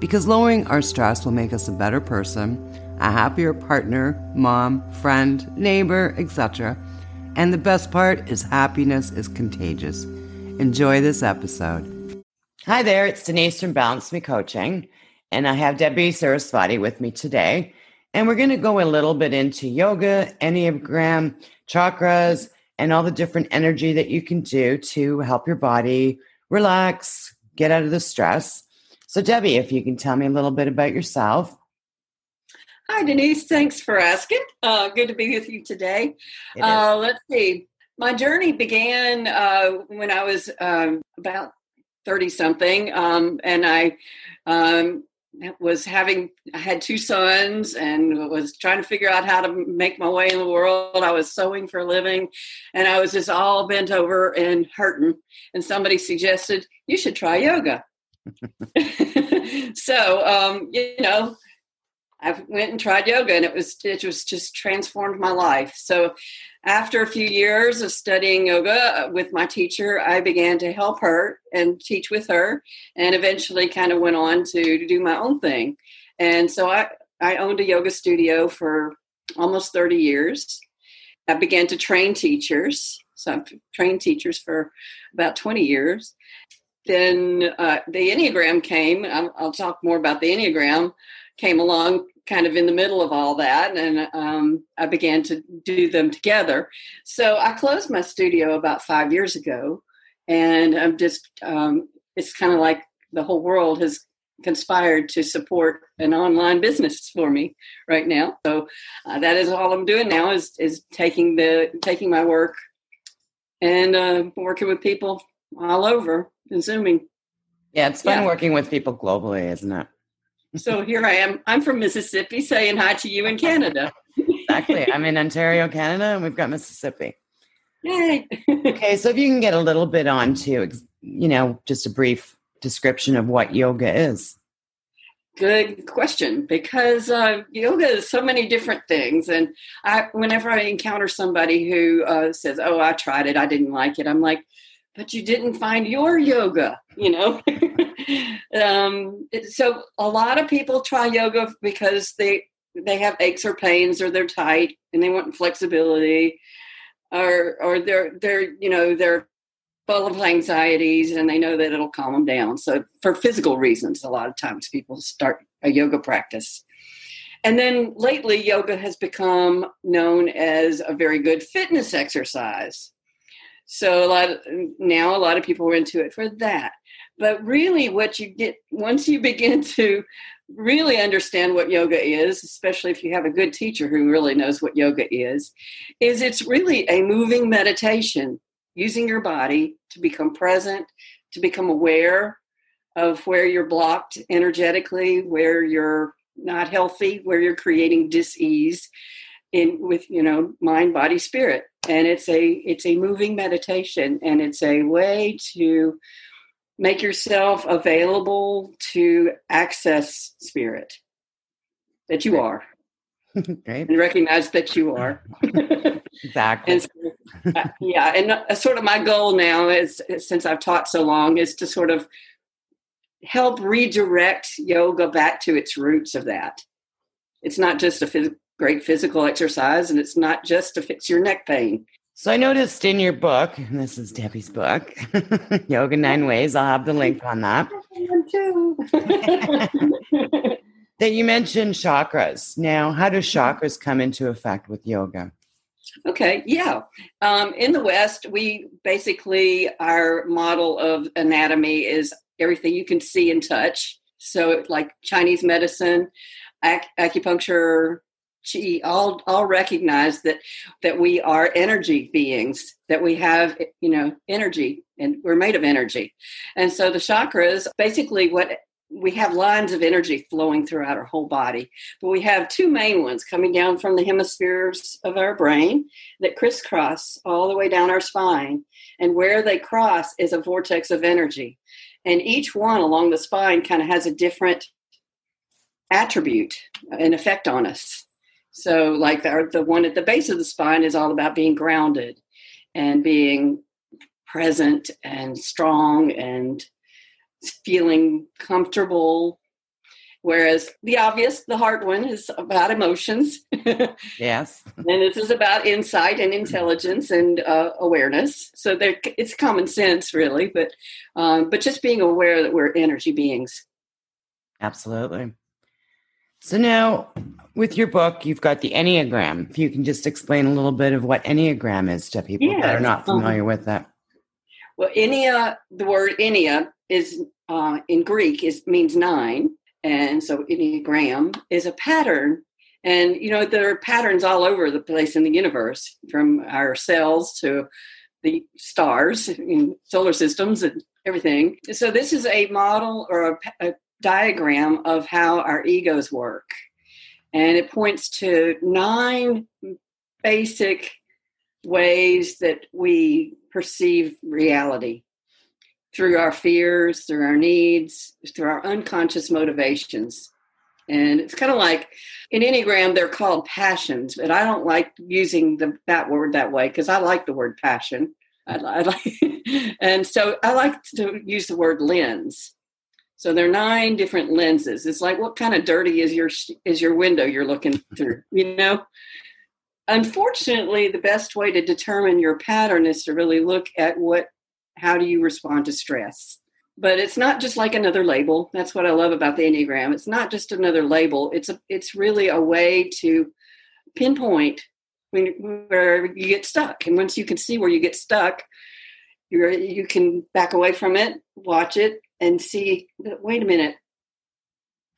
because lowering our stress will make us a better person, a happier partner, mom, friend, neighbor, etc. And the best part is happiness is contagious. Enjoy this episode. Hi there, it's Denise from Balance Me Coaching, and I have Debi Saraswati with me today. And we're going to go a little bit into yoga, Enneagram, chakras, and all the different energy that you can do to help your body relax, get out of the stress. So, Debi, if you can tell me a little bit about yourself. Hi, Denise. Thanks for asking. Uh, good to be with you today. Uh, let's see. My journey began uh, when I was um, about 30 something, um, and I um, was having, I had two sons and was trying to figure out how to make my way in the world. I was sewing for a living, and I was just all bent over and hurting. And somebody suggested, You should try yoga. so um, you know i went and tried yoga and it was it was just transformed my life. So after a few years of studying yoga uh, with my teacher i began to help her and teach with her and eventually kind of went on to, do my own thing. And so i i owned a yoga studio for almost 30 years. I began to train teachers. So i've trained teachers for about 20 years then uh, the Enneagram came. I'll, I'll, talk more about the Enneagram. Came along kind of in the middle of all that, and um, I began to do them together. So I closed my studio about five years ago, and I'm just. Um, it's kind of like the whole world has conspired to support an online business for me right now. So uh, that is all I'm doing now is is taking the taking my work and uh, working with people all over consuming. Yeah, it's fun yeah. working with people globally, isn't it? so here I am. I'm from Mississippi saying hi to you in Canada. exactly. I'm in Ontario, Canada, and we've got Mississippi. Yay. okay, so if you can get a little bit on to, you know, just a brief description of what yoga is. Good question, because uh, yoga is so many different things, and I, whenever I encounter somebody who uh, says, "Oh, I tried it, I didn't like it," I'm like, but you didn't find your yoga, you know? um, so a lot of people try yoga because they they have aches or pains or they're tight and they want flexibility or or they're they're you know they're full of anxieties and they know that it'll calm them down. So for physical reasons a lot of times people start a yoga practice. And then lately yoga has become known as a very good fitness exercise so a lot of, now a lot of people are into it for that. But really, what you get once you begin to really understand what yoga is, especially if you have a good teacher who really knows what yoga is, is it's really a moving meditation using your body to become present, to become aware of where you're blocked energetically, where you're not healthy, where you're creating dis-ease in with you know mind, body, spirit and it's a it's a moving meditation and it's a way to make yourself available to access spirit that you are. Great. and recognize that you are. Exactly. And so, uh, yeah and uh, sort of my goal now is since i've taught so long is to sort of help redirect yoga back to its roots of that. It's not just a phys- great physical exercise and it's not just to fix your neck pain. So I noticed in your book, and this is Debi's book, Yoga Nine Ways, I'll have the link on that. that you mentioned chakras. Now, how do chakras come into effect with yoga? Okay, yeah. Um, in the West, we basically, our model of anatomy is everything you can see and touch. So, like Chinese medicine, ac- acupuncture, she all all recognize that that we are energy beings that we have you know energy and we're made of energy and so the chakras basically what we have lines of energy flowing throughout our whole body, but we have two main ones coming down from the hemispheres of our brain that crisscross all the way down our spine. And where they cross is a vortex of energy. And each one along the spine kind of has a different attribute, an effect on us. So, like the, the one at the base of the spine is all about being grounded and being present and strong and feeling comfortable. Whereas the obvious, the hard one, is about emotions. yes. and this is about insight and intelligence and uh, awareness. So there, it's common sense, really, but um, but just being aware that we're energy beings. Absolutely. So now, with your book, you've got the Enneagram. If you can just explain a little bit of what Enneagram is to people yes. that are not familiar um, with that. Well, Ennea, the word Ennea is uh, in Greek is means nine, and so Enneagram is a pattern. And you know there are patterns all over the place in the universe, from our cells to the stars, in solar systems, and everything. So this is a model or a, a diagram of how our egos work. And it points to nine basic ways that we perceive reality through our fears, through our needs, through our unconscious motivations. And it's kind of like in Enneagram, they're called passions, but I don't like using the, that word that way because I like the word passion. I, I like, and so I like to use the word lens. So there are nine different lenses. It's like what kind of dirty is your is your window you're looking through, you know? Unfortunately, the best way to determine your pattern is to really look at what how do you respond to stress. But it's not just like another label. That's what I love about the Enneagram. It's not just another label. It's a it's really a way to pinpoint when, where you get stuck. And once you can see where you get stuck, you you can back away from it, watch it, and see wait a minute.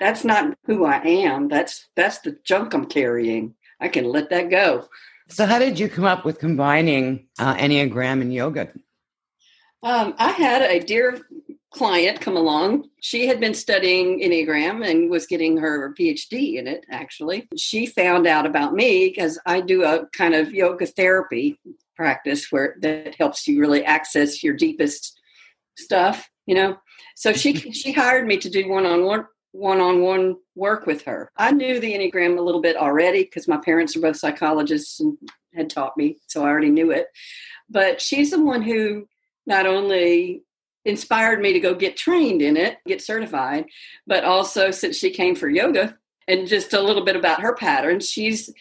That's not who i am. That's that's the junk i'm carrying. I can let that go. So how did you come up with combining uh, enneagram and yoga? Um, i had a dear client come along. She had been studying enneagram and was getting her phd in it actually. She found out about me because i do a kind of yoga therapy practice where that helps you really access your deepest stuff you know so she she hired me to do one on one one on one work with her. I knew the Enneagram a little bit already because my parents are both psychologists and had taught me, so I already knew it. But she's the one who not only inspired me to go get trained in it, get certified, but also since she came for yoga and just a little bit about her pattern, she's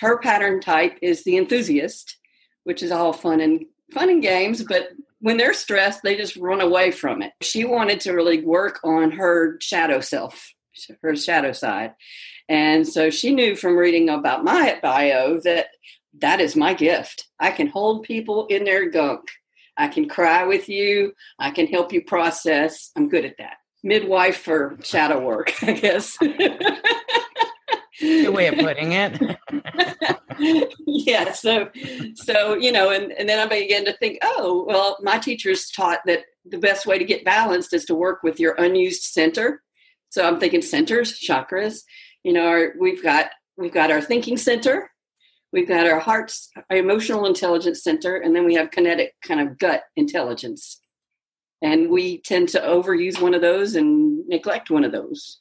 her pattern type is the enthusiast, which is all fun and fun and games, but when they're stressed, they just run away from it. She wanted to really work on her shadow self, her shadow side. And so she knew from reading about my bio that that is my gift. I can hold people in their gunk. I can cry with you. I can help you process. I'm good at that. Midwife for shadow work, I guess. Good way of putting it. yeah. So, so you know, and, and then I began to think, oh, well, my teachers taught that the best way to get balanced is to work with your unused center. So I'm thinking centers, chakras. You know, our, we've got we've got our thinking center, we've got our heart's our emotional intelligence center, and then we have kinetic kind of gut intelligence. And we tend to overuse one of those and neglect one of those.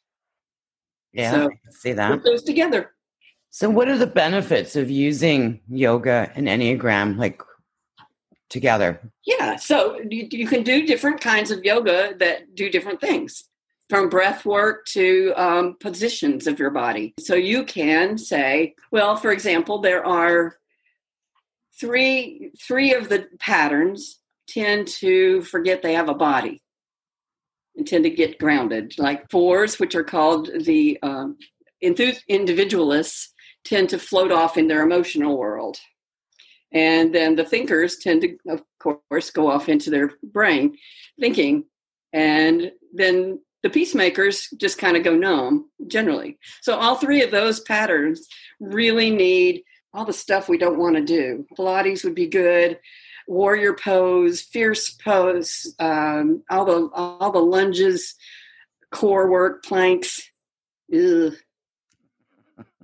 Yeah, so see that. Put those together. So, what are the benefits of using yoga and Enneagram like together? Yeah, so you, you can do different kinds of yoga that do different things from breath work to um, positions of your body. So you can say, well, for example, there are three three of the patterns tend to forget they have a body and tend to get grounded. Like fours, which are called the um, individualists, tend to float off in their emotional world. And then the thinkers tend to, of course, go off into their brain thinking. And then the peacemakers just kind of go numb generally. So all three of those patterns really need all the stuff we don't want to do. Pilates would be good, warrior pose, fierce pose, um, all the all the lunges, core work, planks. Ugh.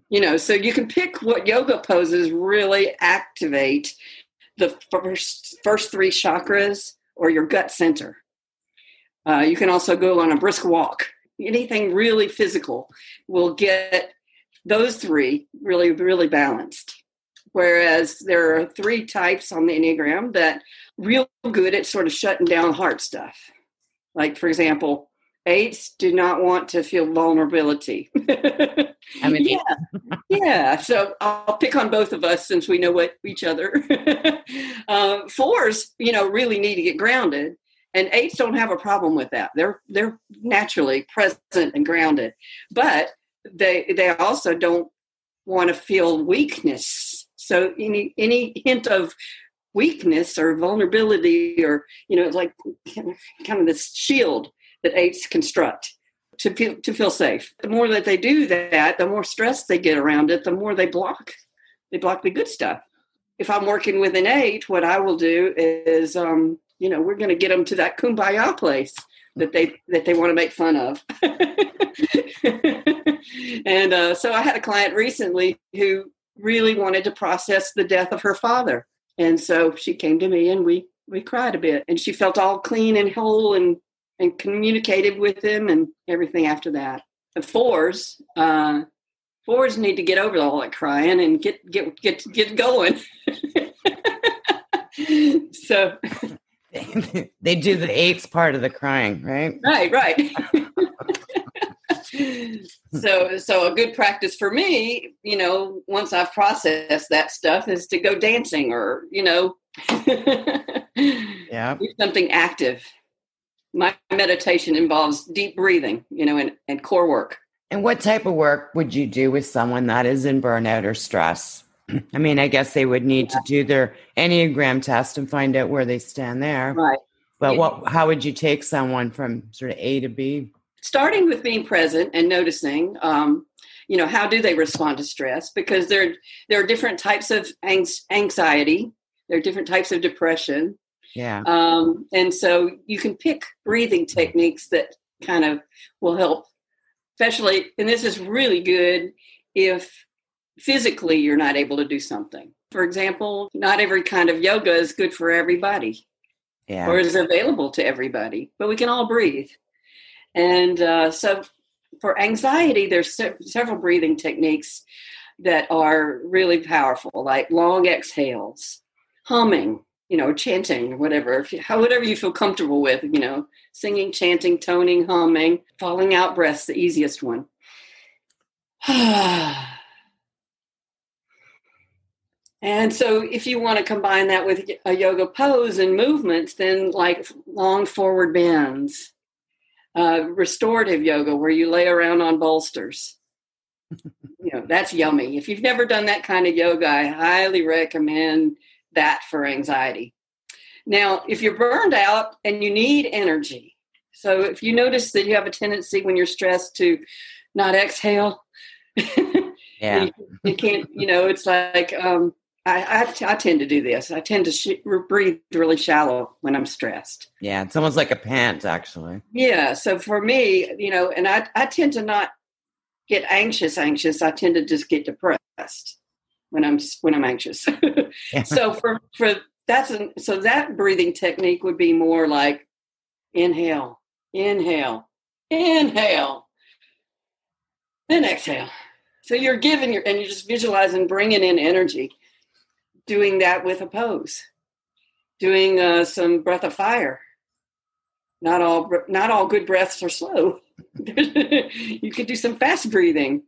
You know, so you can pick what yoga poses really activate the first first three chakras or your gut center. Uh, you can also go on a brisk walk. Anything really physical will get those three really, really balanced. Whereas there are three types on the Enneagram that real good at sort of shutting down heart stuff. Like, for example, eights do not want to feel vulnerability. I mean, yeah, yeah. So I'll pick on both of us since we know what each other. uh, fours, you know, really need to get grounded, and eights don't have a problem with that. They're they're naturally present and grounded, but they they also don't want to feel weakness. So any any hint of weakness or vulnerability or you know like kind of this shield that eights construct to feel to feel safe. The more that they do that, the more stress they get around it, the more they block. They block the good stuff. If I'm working with an eight, what I will do is, um, you know, we're going to get them to that kumbaya place that they that they want to make fun of. and uh, so I had a client recently who really wanted to process the death of her father, and so she came to me and we we cried a bit, and she felt all clean and whole and and communicated with him and everything after that. The fours, uh, fours need to get over all that crying and get get get get going. so they do the eights part of the crying, right? Right, right. so so a good practice for me, you know, once I've processed that stuff is to go dancing or, you know, yeah. do something active my meditation involves deep breathing, you know, and, and core work. And what type of work would you do with someone that is in burnout or stress? I mean, I guess they would need yeah. to do their Enneagram test and find out where they stand there. Right. But yeah. what how would you take someone from sort of A to B? Starting with being present and noticing, um, you know, how do they respond to stress? Because there there are different types of anxiety, there are different types of depression, yeah. Um, and so you can pick breathing techniques that kind of will help, especially, and this is really good if physically you're not able to do something. For example, not every kind of yoga is good for everybody yeah. or is available to everybody, but we can all breathe. And uh, so for anxiety, there's se- several breathing techniques that are really powerful, like long exhales, humming, you know, chanting, whatever, if you, how, whatever you feel comfortable with, you know, singing, chanting, toning, humming, falling out breaths, the easiest one. and so if you want to combine that with a yoga pose and movements, then like long forward bends, uh, restorative yoga where you lay around on bolsters. you know, that's yummy. If you've never done that kind of yoga, I highly recommend that for anxiety. Now, if you're burned out and you need energy, so if you notice that you have a tendency when you're stressed to not exhale, yeah, you, you, can't, you know, it's like, um, I, I, I, tend to do this. I tend to sh- breathe really shallow when I'm stressed. Yeah, it's almost like a pant, actually. Yeah. So for me, you know, and I, I tend to not get anxious, anxious. I tend to just get depressed when I'm when I'm anxious. so for for that's an, so that breathing technique would be more like inhale, inhale, inhale, then exhale. So you're giving your and you're just visualizing bringing in energy, doing that with a pose, doing uh, some breath of fire. Not all not all good breaths are slow. you could do some fast breathing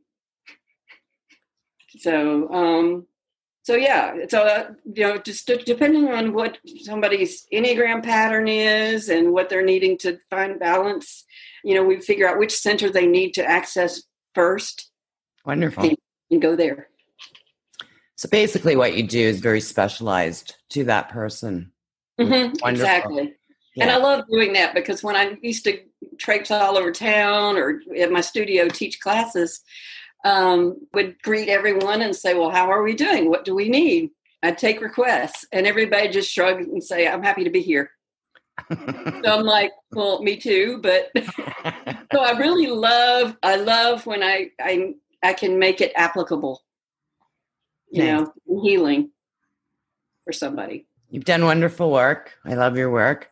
so, um, so yeah, so uh, you know, just depending on what somebody's enneagram pattern is and what they're needing to find balance, you know, we figure out which center they need to access first. Wonderful, and, and go there. So basically, what you do is very specialized to that person. Mm-hmm, exactly. Yeah. And I love doing that because when I used to traipse all over town or at my studio teach classes, um, would greet everyone and say, Well, how are we doing? What do we need? I'd take requests, and everybody just shrugged and say, I'm happy to be here. so I'm like, Well, me too, but so I really love I love when I I I can make it applicable. You Nice. know, healing for somebody. You've done wonderful work. I love your work.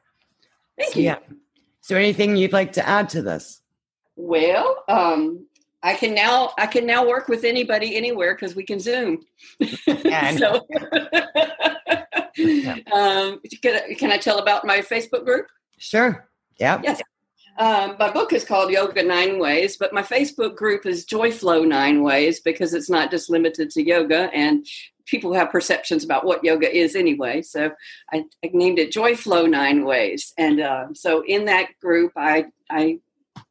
Thank So, you. yeah. Is there anything you'd like to add to this? Well, um, I can now I can now work with anybody anywhere because we can Zoom. I so, um, can, I- can I tell about my Facebook group? Sure. Yep. Yes. Um, my book is called Yoga Nine Ways, but my Facebook group is Joyflow Nine Ways because it's not just limited to yoga, and people have perceptions about what yoga is anyway. So I, I named it Joyflow Nine Ways, and uh, so in that group, I I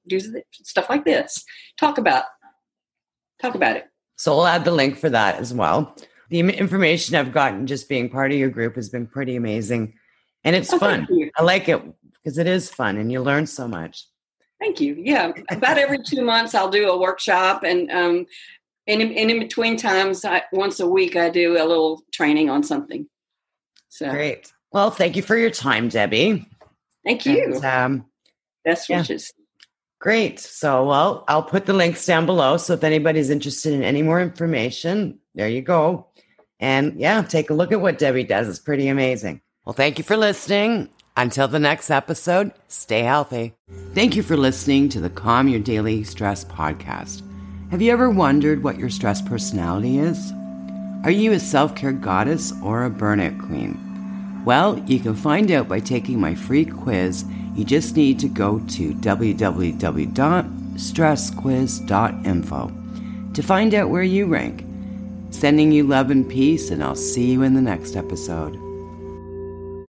do stuff like this, talk about talk about it. So we'll add the link for that as well. The information I've gotten just being part of your group has been pretty amazing. And it's Oh, fun. I like it because it is fun and you learn so much. Thank you. Yeah, about every two months, I'll do a workshop, and um, and in, and in between times, I, once a week, I do a little training on something. So Great. Well, thank you for your time, Debi. thank you. And, um, Best wishes. Great. So, well, I'll put the links down below. So if anybody's interested in any more information, there you go. And yeah, take a look at what Debi does. It's pretty amazing. Well, thank you for listening. Until the next episode, stay healthy. Thank you for listening to the Calm Your Daily Stress podcast. Have you ever wondered what your stress personality is? Are you a self care goddess or a burnout queen? Well, you can find out by taking my free quiz. You just need to go to www.stressquiz.info to find out where you rank. Sending you love and peace, and I'll see you in the next episode.